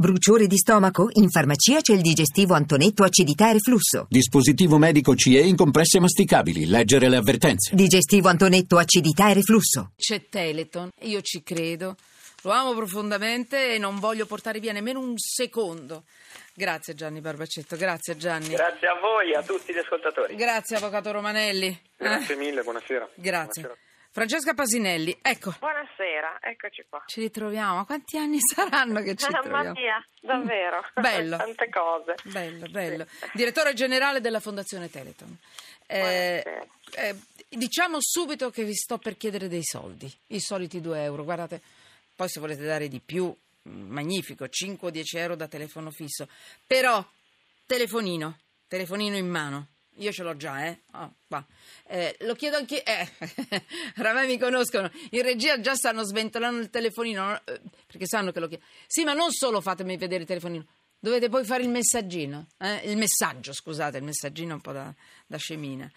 Bruciore di stomaco? In farmacia c'è il digestivo Antonetto acidità e reflusso. Dispositivo medico CE in compresse masticabili. Leggere le avvertenze. Digestivo Antonetto acidità e reflusso. C'è Teleton, io ci credo. Lo amo profondamente e non voglio portare via nemmeno un secondo. Grazie Gianni Barbacetto, grazie Gianni. Grazie a voi, a tutti gli ascoltatori. Grazie Avvocato Romanelli. Grazie mille, buonasera. Grazie. Buonasera. Francesca Pasinelli, ecco, Buonasera, eccoci qua. ci ritroviamo. Ma Quanti anni saranno che ci Ah, troviamo? Mattia, davvero. Bello. Tante cose. Bello, bello. Direttore generale della Fondazione Teleton. Eh, eh, diciamo subito che vi sto per chiedere dei soldi, i soliti 2 euro. Guardate, poi se volete dare di più, mm, magnifico, 5 o 10 euro da telefono fisso. Però, telefonino, telefonino in mano. Io ce l'ho già, eh? Oh. Eh, lo chiedo anche... Eh, oramai mi conoscono. In regia già stanno sventolando il telefonino, no? Eh, perché sanno che lo chiedo. Sì, ma non solo fatemi vedere il telefonino. Dovete poi fare il messaggino. eh? Il messaggio, scusate, il messaggino è un po' da, da scemina.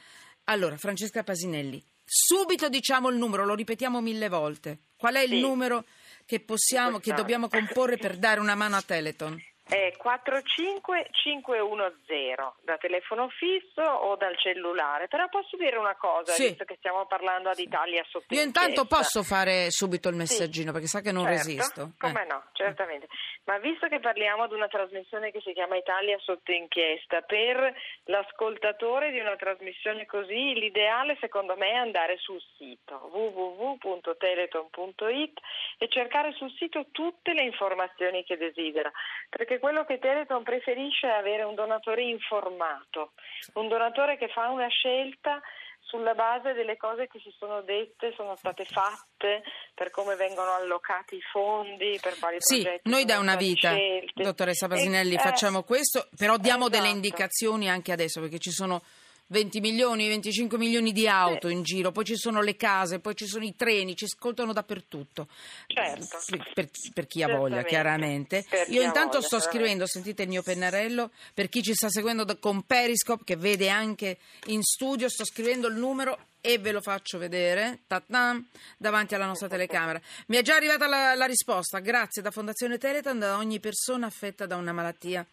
Allora, Francesca Pasinelli, subito diciamo il numero, lo ripetiamo mille volte. Qual è il Sì. numero che possiamo, che dobbiamo comporre per dare una mano a Teleton? È 45510 da telefono fisso o dal cellulare. Però posso dire una cosa, Sì. visto che stiamo parlando ad Italia sotto Io intanto posso fare subito il messaggino perché sa che non Certo, resisto. Come Eh. no, certamente. Ma visto che parliamo di una trasmissione che si chiama Italia sotto inchiesta, per l'ascoltatore di una trasmissione così, l'ideale secondo me è andare sul sito www.teleton.it e cercare sul sito tutte le informazioni che desidera, perché quello che Teleton preferisce è avere un donatore informato, un donatore che fa una scelta sulla base delle cose che si sono dette, sono state fatte, per come vengono allocati i fondi, per quali Sì, progetti noi sono da una vita, scelti. dottoressa Pasinelli, E- eh, facciamo questo, però diamo delle esatto. indicazioni anche adesso perché ci sono 20 milioni, 25 milioni di auto in giro, poi ci sono le case, poi ci sono i treni, ci ascoltano dappertutto. Certo. Per, per- chi ha voglia, chiaramente. Per Io intanto voglia, sto scrivendo, sentite il mio pennarello, per chi ci sta seguendo da- con Periscope, che vede anche in studio, sto scrivendo il numero e ve lo faccio vedere Ta-tam, davanti alla nostra telecamera. Mi è già arrivata la, la risposta, grazie da Fondazione Teleton, da ogni persona affetta da una malattia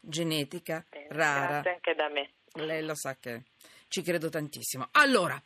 genetica Bene, rara. Grazie anche da me. Lei lo sa che ci credo tantissimo. Allora,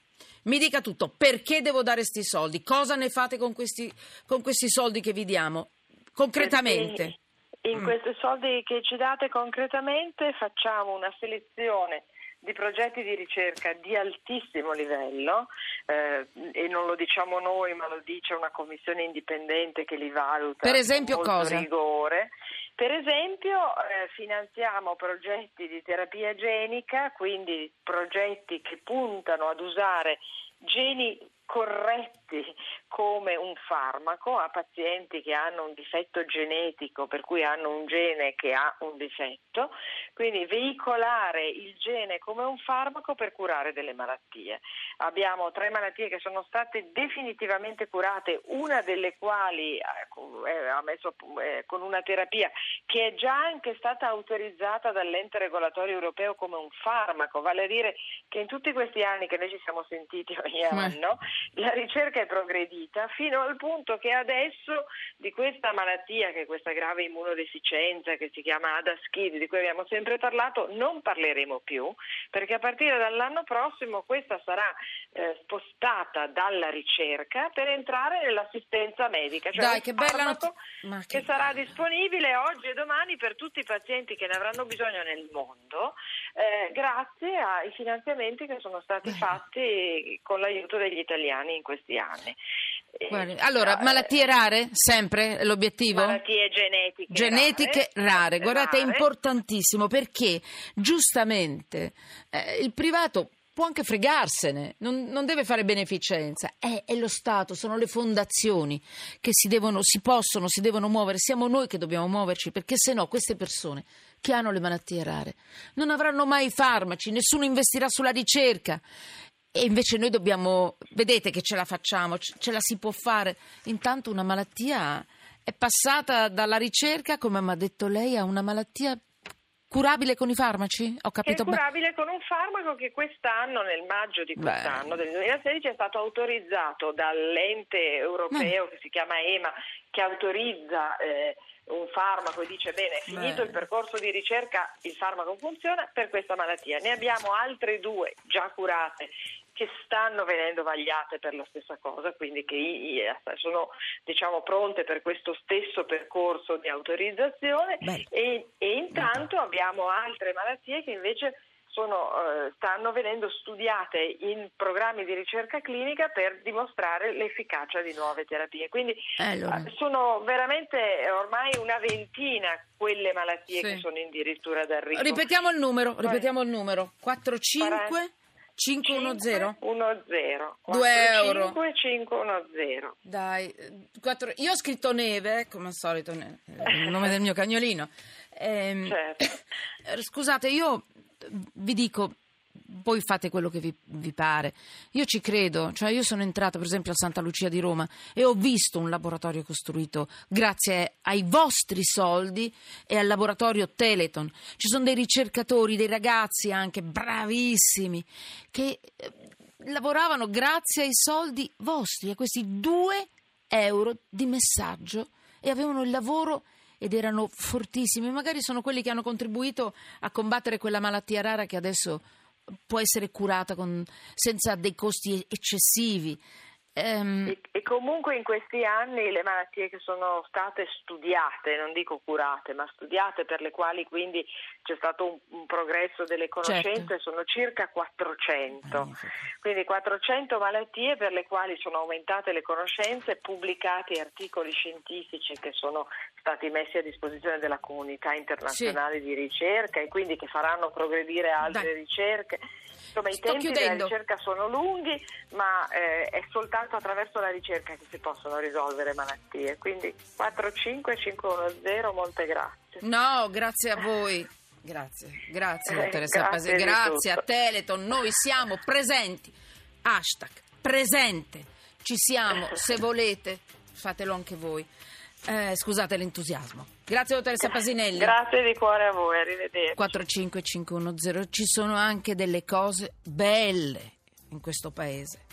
mi dica tutto, perché devo dare questi soldi? Cosa ne fate con questi, con questi soldi che vi diamo? Concretamente. Perché In Mm. questi soldi che ci date concretamente facciamo una selezione di progetti di ricerca di altissimo livello eh, e non lo diciamo noi ma lo dice una commissione indipendente che li valuta Per esempio con cosa? rigore. Per esempio eh, finanziamo progetti di terapia genica, quindi progetti che puntano ad usare geni corretti come un farmaco a pazienti che hanno un difetto genetico, per cui hanno un gene che ha un difetto, quindi veicolare il gene come un farmaco per curare delle malattie. Abbiamo tre malattie che sono state definitivamente curate, una delle quali eh, è- ha messo eh, con una terapia che è già anche stata autorizzata dall'ente regolatorio europeo come un farmaco, vale a dire che in tutti questi anni che noi ci siamo sentiti ogni Eh. anno, la ricerca è progredita fino al punto che adesso di questa malattia, che è questa grave immunodeficienza che si chiama ADAS-Kid, di cui abbiamo sempre parlato, non parleremo più, perché a partire dall'anno prossimo questa sarà eh, spostata dalla ricerca per entrare nell'assistenza medica, cioè Dai, che bella. Ma che che sarà bello. disponibile oggi e domani per tutti i pazienti che ne avranno bisogno nel mondo, eh, grazie ai finanziamenti che sono stati fatti con l'aiuto degli italiani in questi anni. Eh, Guardi, allora, eh, malattie rare? Sempre è l'obiettivo? Malattie genetiche, Genetiche rare, guardate, è rare. importantissimo perché giustamente eh, il privato può anche fregarsene, non, non deve fare beneficenza, è, è lo Stato, sono le fondazioni che si, devono, si possono, si devono muovere, siamo noi che dobbiamo muoverci perché se no queste persone che hanno le malattie rare non avranno mai farmaci, nessuno investirà sulla ricerca. E invece noi dobbiamo, vedete che ce la facciamo, ce la si può fare. Intanto una malattia è passata dalla ricerca, come mi ha detto lei, a una malattia curabile con i farmaci? Ho è capito bene. curabile con un farmaco che quest'anno, nel maggio di quest'anno, del 2016, è stato autorizzato dall'ente europeo che si chiama EMA, che autorizza eh, un farmaco e dice bene, è finito Beh. il percorso di ricerca, il farmaco funziona per questa malattia. Ne abbiamo altre due già curate che stanno venendo vagliate per la stessa cosa, quindi che i- sono diciamo, pronte per questo stesso percorso di autorizzazione Bello. e, e intanto abbiamo altre malattie che invece sono, eh, stanno venendo studiate in programmi di ricerca clinica per dimostrare l'efficacia di nuove terapie. Quindi Eh, allora. eh, sono veramente ormai una ventina quelle malattie Sì. che sono addirittura d'arrivo. Ripetiamo il numero, ripetiamo il numero. 45 510. 510 Due euro. 510 Dai, quattro- io ho scritto neve, come al solito, ne- il nome del mio cagnolino. Ehm, Certo. Scusate, io vi dico, voi fate quello che vi, vi pare. Io ci credo, cioè io sono entrata per esempio a Santa Lucia di Roma e ho visto un laboratorio costruito grazie ai vostri soldi e al laboratorio Teleton. Ci sono dei ricercatori, dei ragazzi anche bravissimi che eh, lavoravano grazie ai soldi vostri, a questi due euro di messaggio e avevano il lavoro ed erano fortissimi. Magari sono quelli che hanno contribuito a combattere quella malattia rara che adesso può essere curata con- senza dei costi eccessivi. Ehm, E, e comunque in questi anni le malattie che sono state studiate, non dico curate, ma studiate per le quali quindi c'è stato un, un progresso delle conoscenze Certo. sono circa 400. Magnifico. Quindi 400 malattie per le quali sono aumentate le conoscenze, pubblicati articoli scientifici che sono stati messi a disposizione della comunità internazionale di ricerca e quindi che faranno progredire altre Dai. ricerche. Insomma, i Sto tempi chiudendo. della ricerca sono lunghi, ma eh, è soltanto attraverso la ricerca che si possono risolvere malattie. Quindi 45510, molte grazie. no, grazie a voi. Grazie, grazie Eh, dottoressa grazie Pasi, di grazie a. Teleton, noi siamo presenti. Hashtag presente. Ci siamo, se volete, fatelo anche voi. Eh, scusate l'entusiasmo. Grazie dottoressa Pasinelli. Grazie di cuore a voi, arrivederci. 45510 ci sono anche delle cose belle in questo paese